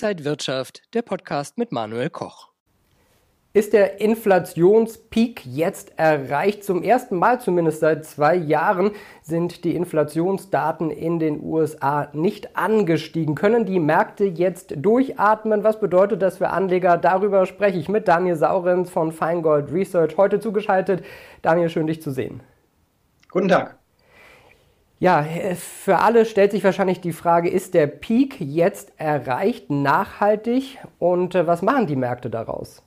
Inside Wirtschaft, der Podcast mit Manuel Koch. Ist der Inflationspeak jetzt erreicht? Zum ersten Mal zumindest seit zwei Jahren sind die Inflationsdaten in den USA nicht angestiegen. Können die Märkte jetzt durchatmen? Was bedeutet das für Anleger? Darüber spreche ich mit Daniel Saurens von Feingold Research heute zugeschaltet. Daniel, schön dich zu sehen. Guten Tag. Ja, für alle stellt sich wahrscheinlich die Frage, ist der Peak jetzt erreicht, nachhaltig und äh, was machen die Märkte daraus?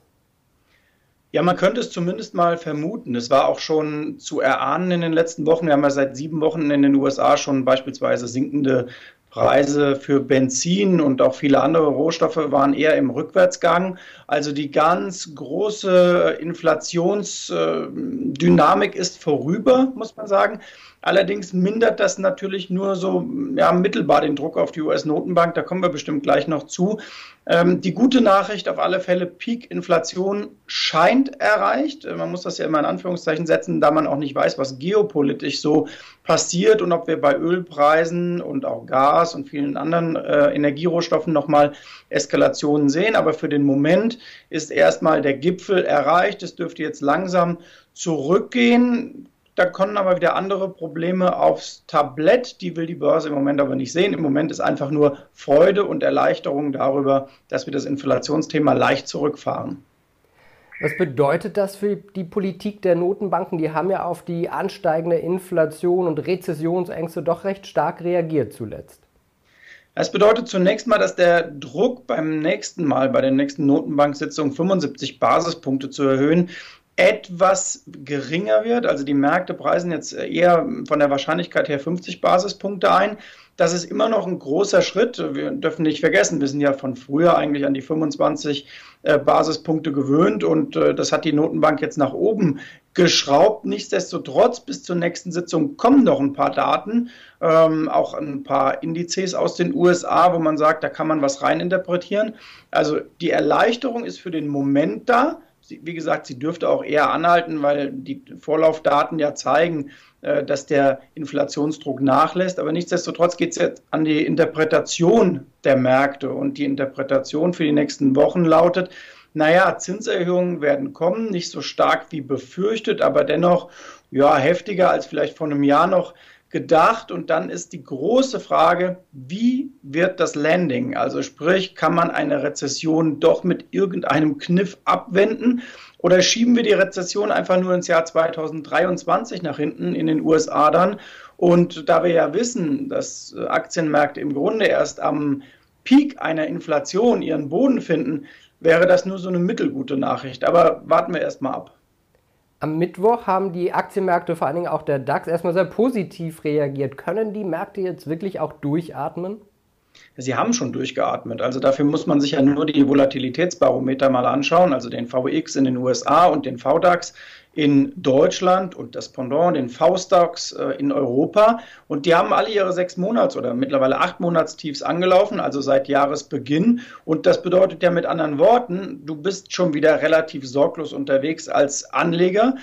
Ja, man könnte es zumindest mal vermuten. Es war auch schon zu erahnen in den letzten Wochen. Wir haben ja seit sieben Wochen in den USA schon beispielsweise sinkende Preise für Benzin und auch viele andere Rohstoffe waren eher im Rückwärtsgang. Also die ganz große Inflationsdynamik ist vorüber, muss man sagen. Allerdings mindert das natürlich nur so ja, mittelbar den Druck auf die US-Notenbank. Da kommen wir bestimmt gleich noch zu. Ähm, die gute Nachricht auf alle Fälle, Peak-Inflation scheint erreicht. Äh, man muss das ja immer in Anführungszeichen setzen, da man auch nicht weiß, was geopolitisch so passiert und ob wir bei Ölpreisen und auch Gas und vielen anderen äh, Energierohstoffen nochmal Eskalationen sehen. Aber für den Moment ist erstmal der Gipfel erreicht. Es dürfte jetzt langsam zurückgehen. Da kommen aber wieder andere Probleme aufs Tablett. Die will die Börse im Moment aber nicht sehen. Im Moment ist einfach nur Freude und Erleichterung darüber, dass wir das Inflationsthema leicht zurückfahren. Was bedeutet das für die Politik der Notenbanken? Die haben ja auf die ansteigende Inflation und Rezessionsängste doch recht stark reagiert zuletzt. Es bedeutet zunächst mal, dass der Druck beim nächsten Mal, bei der nächsten Notenbanksitzung 75 Basispunkte zu erhöhen, etwas geringer wird. Also die Märkte preisen jetzt eher von der Wahrscheinlichkeit her 50 Basispunkte ein. Das ist immer noch ein großer Schritt. Wir dürfen nicht vergessen, wir sind ja von früher eigentlich an die 25 äh, Basispunkte gewöhnt und äh, das hat die Notenbank jetzt nach oben geschraubt. Nichtsdestotrotz, bis zur nächsten Sitzung kommen noch ein paar Daten, ähm, auch ein paar Indizes aus den USA, wo man sagt, da kann man was reininterpretieren. Also die Erleichterung ist für den Moment da wie gesagt, sie dürfte auch eher anhalten, weil die Vorlaufdaten ja zeigen, äh, dass der Inflationsdruck nachlässt. Aber nichtsdestotrotz geht es jetzt an die Interpretation der Märkte. Und die Interpretation für die nächsten Wochen lautet, naja, Zinserhöhungen werden kommen, nicht so stark wie befürchtet, aber dennoch ja, heftiger als vielleicht vor einem Jahr noch gedacht. Und dann ist die große Frage, wie wird das Landing? Also sprich, kann man eine Rezession doch mit irgendeinem Kniff abwenden? Oder schieben wir die Rezession einfach nur ins Jahr 2023 nach hinten in den USA dann? Und da wir ja wissen, dass Aktienmärkte im Grunde erst am Peak einer Inflation ihren Boden finden, wäre das nur so eine mittelgute Nachricht. Aber warten wir erst mal ab. Am Mittwoch haben die Aktienmärkte, vor allen Dingen auch der DAX, erstmal sehr positiv reagiert. Können die Märkte jetzt wirklich auch durchatmen? Sie haben schon durchgeatmet. Also dafür muss man sich ja nur die Volatilitätsbarometer mal anschauen, also den VX in den USA und den VDAX in Deutschland und das Pendant, den V-Stocks äh, in Europa. Und die haben alle ihre sechs Monats oder mittlerweile acht Monatstiefs angelaufen, also seit Jahresbeginn. Und das bedeutet ja mit anderen Worten, du bist schon wieder relativ sorglos unterwegs als Anleger.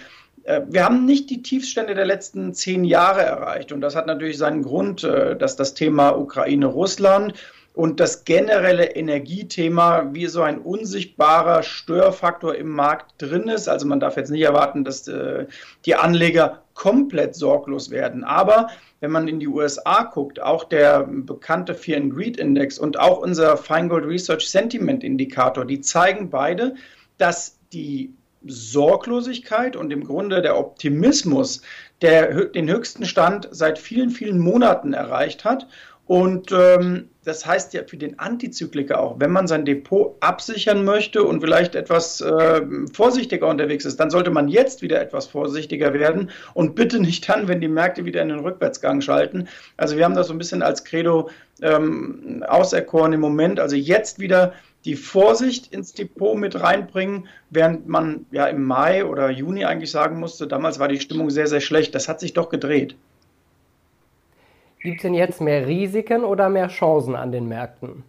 Äh, wir haben nicht die Tiefstände der letzten zehn Jahre erreicht. Und das hat natürlich seinen Grund, äh, dass das Thema Ukraine-Russland und das generelle Energiethema wie so ein unsichtbarer Störfaktor im Markt drin ist. Also man darf jetzt nicht erwarten, dass äh, die Anleger komplett sorglos werden. Aber wenn man in die USA guckt, auch der bekannte Fear and Greed Index und auch unser Feingold Research Sentiment Indikator, die zeigen beide, dass die Sorglosigkeit und im Grunde der Optimismus der den höchsten Stand seit vielen, vielen Monaten erreicht hat und ähm, das heißt ja für den Antizykliker auch, wenn man sein Depot absichern möchte und vielleicht etwas äh, vorsichtiger unterwegs ist, dann sollte man jetzt wieder etwas vorsichtiger werden und bitte nicht dann, wenn die Märkte wieder in den Rückwärtsgang schalten. Also wir haben das so ein bisschen als Credo ähm, auserkoren im Moment. Also jetzt wieder die Vorsicht ins Depot mit reinbringen, während man ja im Mai oder Juni eigentlich sagen musste, damals war die Stimmung sehr, sehr schlecht. Das hat sich doch gedreht. Gibt es denn jetzt mehr Risiken oder mehr Chancen an den Märkten?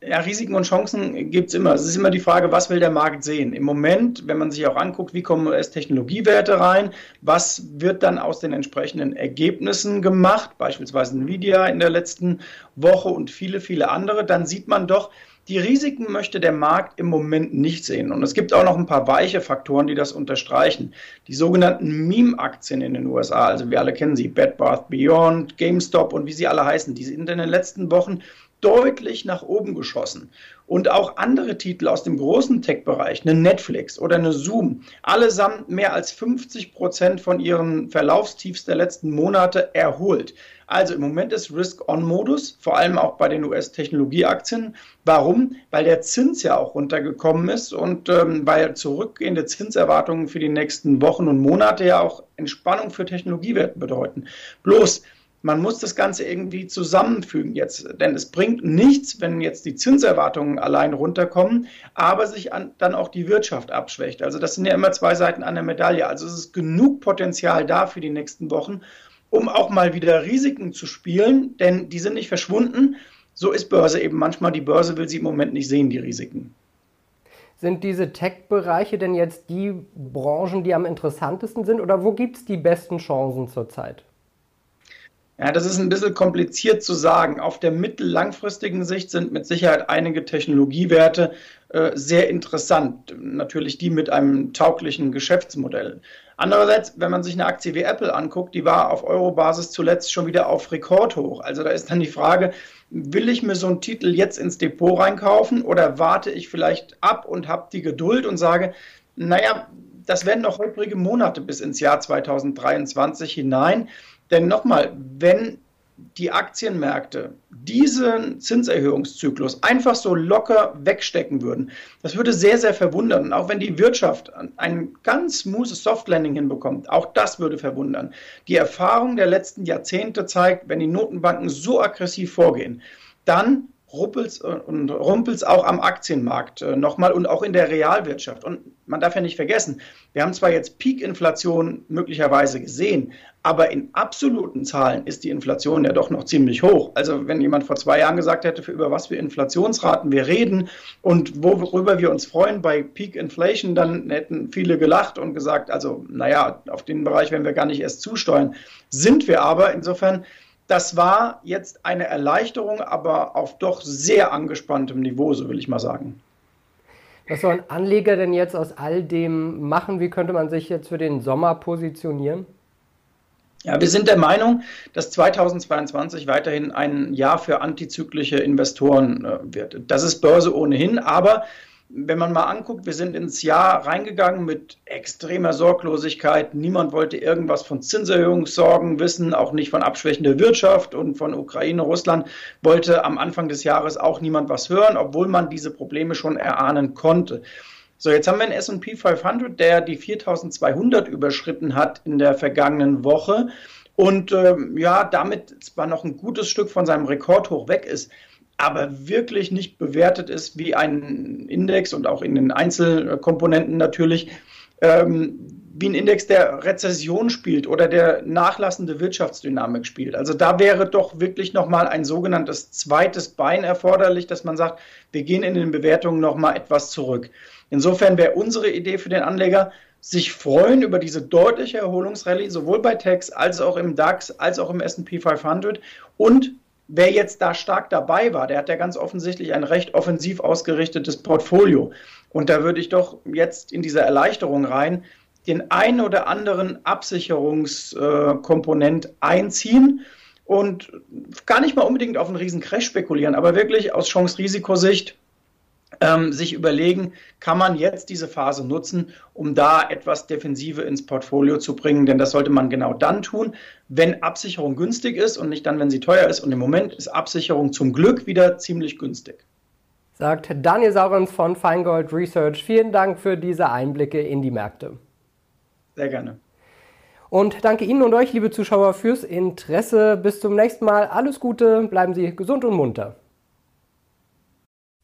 Ja, Risiken und Chancen gibt es immer. Es ist immer die Frage, was will der Markt sehen? Im Moment, wenn man sich auch anguckt, wie kommen US-Technologiewerte rein, was wird dann aus den entsprechenden Ergebnissen gemacht, beispielsweise Nvidia in der letzten Woche und viele, viele andere, dann sieht man doch, die Risiken möchte der Markt im Moment nicht sehen. Und es gibt auch noch ein paar weiche Faktoren, die das unterstreichen. Die sogenannten Meme-Aktien in den USA, also wir alle kennen sie, Bed Bath Beyond, GameStop und wie sie alle heißen, die sind in den letzten Wochen deutlich nach oben geschossen. Und auch andere Titel aus dem großen Tech-Bereich, eine Netflix oder eine Zoom, allesamt mehr als 50 Prozent von ihren Verlaufstiefs der letzten Monate erholt. Also im Moment ist Risk-On-Modus, vor allem auch bei den US-Technologieaktien. Warum? Weil der Zins ja auch runtergekommen ist und ähm, weil zurückgehende Zinserwartungen für die nächsten Wochen und Monate ja auch Entspannung für Technologiewerte bedeuten. Bloß, man muss das Ganze irgendwie zusammenfügen jetzt, denn es bringt nichts, wenn jetzt die Zinserwartungen allein runterkommen, aber sich an, dann auch die Wirtschaft abschwächt. Also das sind ja immer zwei Seiten einer Medaille. Also es ist genug Potenzial da für die nächsten Wochen, um auch mal wieder Risiken zu spielen, denn die sind nicht verschwunden. So ist Börse eben manchmal. Die Börse will sie im Moment nicht sehen, die Risiken. Sind diese Tech-Bereiche denn jetzt die Branchen, die am interessantesten sind oder wo gibt es die besten Chancen zurzeit? Ja, das ist ein bisschen kompliziert zu sagen. Auf der mittel-langfristigen Sicht sind mit Sicherheit einige Technologiewerte äh, sehr interessant. Natürlich die mit einem tauglichen Geschäftsmodell. Andererseits, wenn man sich eine Aktie wie Apple anguckt, die war auf Euro-Basis zuletzt schon wieder auf Rekordhoch. Also da ist dann die Frage, will ich mir so einen Titel jetzt ins Depot reinkaufen oder warte ich vielleicht ab und habe die Geduld und sage, naja, das werden noch holprige Monate bis ins Jahr 2023 hinein. Denn nochmal, wenn die Aktienmärkte diesen Zinserhöhungszyklus einfach so locker wegstecken würden, das würde sehr, sehr verwundern. Und auch wenn die Wirtschaft ein ganz smoothes Softlanding hinbekommt, auch das würde verwundern. Die Erfahrung der letzten Jahrzehnte zeigt, wenn die Notenbanken so aggressiv vorgehen, dann ruppelt's und rumpelt's auch am Aktienmarkt äh, nochmal und auch in der Realwirtschaft. Und man darf ja nicht vergessen, wir haben zwar jetzt Peak-Inflation möglicherweise gesehen, aber in absoluten Zahlen ist die Inflation ja doch noch ziemlich hoch. Also wenn jemand vor zwei Jahren gesagt hätte, für über was für Inflationsraten wir reden und worüber wir uns freuen bei Peak Inflation, dann hätten viele gelacht und gesagt, also naja, auf den Bereich werden wir gar nicht erst zusteuern. Sind wir aber. Insofern das war jetzt eine Erleichterung, aber auf doch sehr angespanntem Niveau, so will ich mal sagen. Was soll ein Anleger denn jetzt aus all dem machen? Wie könnte man sich jetzt für den Sommer positionieren? Ja, wir sind der Meinung, dass 2022 weiterhin ein Jahr für antizyklische Investoren äh, wird. Das ist Börse ohnehin, aber wenn man mal anguckt, wir sind ins Jahr reingegangen mit extremer Sorglosigkeit. Niemand wollte irgendwas von Zinserhöhungssorgen wissen, auch nicht von abschwächender Wirtschaft und von Ukraine, Russland wollte am Anfang des Jahres auch niemand was hören, obwohl man diese Probleme schon erahnen konnte. So, jetzt haben wir einen S&P 500, der die 4200 überschritten hat in der vergangenen Woche und äh, ja, damit zwar noch ein gutes Stück von seinem Rekordhoch weg ist, aber wirklich nicht bewertet ist wie ein Index und auch in den Einzelkomponenten natürlich, ähm, wie ein Index, der Rezession spielt oder der nachlassende Wirtschaftsdynamik spielt. Also da wäre doch wirklich nochmal ein sogenanntes zweites Bein erforderlich, dass man sagt, wir gehen in den Bewertungen nochmal etwas zurück. Insofern wäre unsere Idee für den Anleger, sich freuen über diese deutliche Erholungsrallye, sowohl bei Techs als auch im DAX, als auch im S&P 500 und wer jetzt da stark dabei war, der hat ja ganz offensichtlich ein recht offensiv ausgerichtetes Portfolio. Und da würde ich doch jetzt in diese Erleichterung rein den einen oder anderen Absicherungskomponent einziehen und gar nicht mal unbedingt auf einen riesen Crash spekulieren, aber wirklich aus Chance-Risikosicht ähm, sich überlegen, kann man jetzt diese Phase nutzen, um da etwas Defensive ins Portfolio zu bringen. Denn das sollte man genau dann tun, wenn Absicherung günstig ist und nicht dann, wenn sie teuer ist. Und im Moment ist Absicherung zum Glück wieder ziemlich günstig. Sagt Daniel Saurens von Feingold Research. Vielen Dank für diese Einblicke in die Märkte. Sehr gerne. Und danke Ihnen und euch, liebe Zuschauer, fürs Interesse. Bis zum nächsten Mal. Alles Gute, bleiben Sie gesund und munter.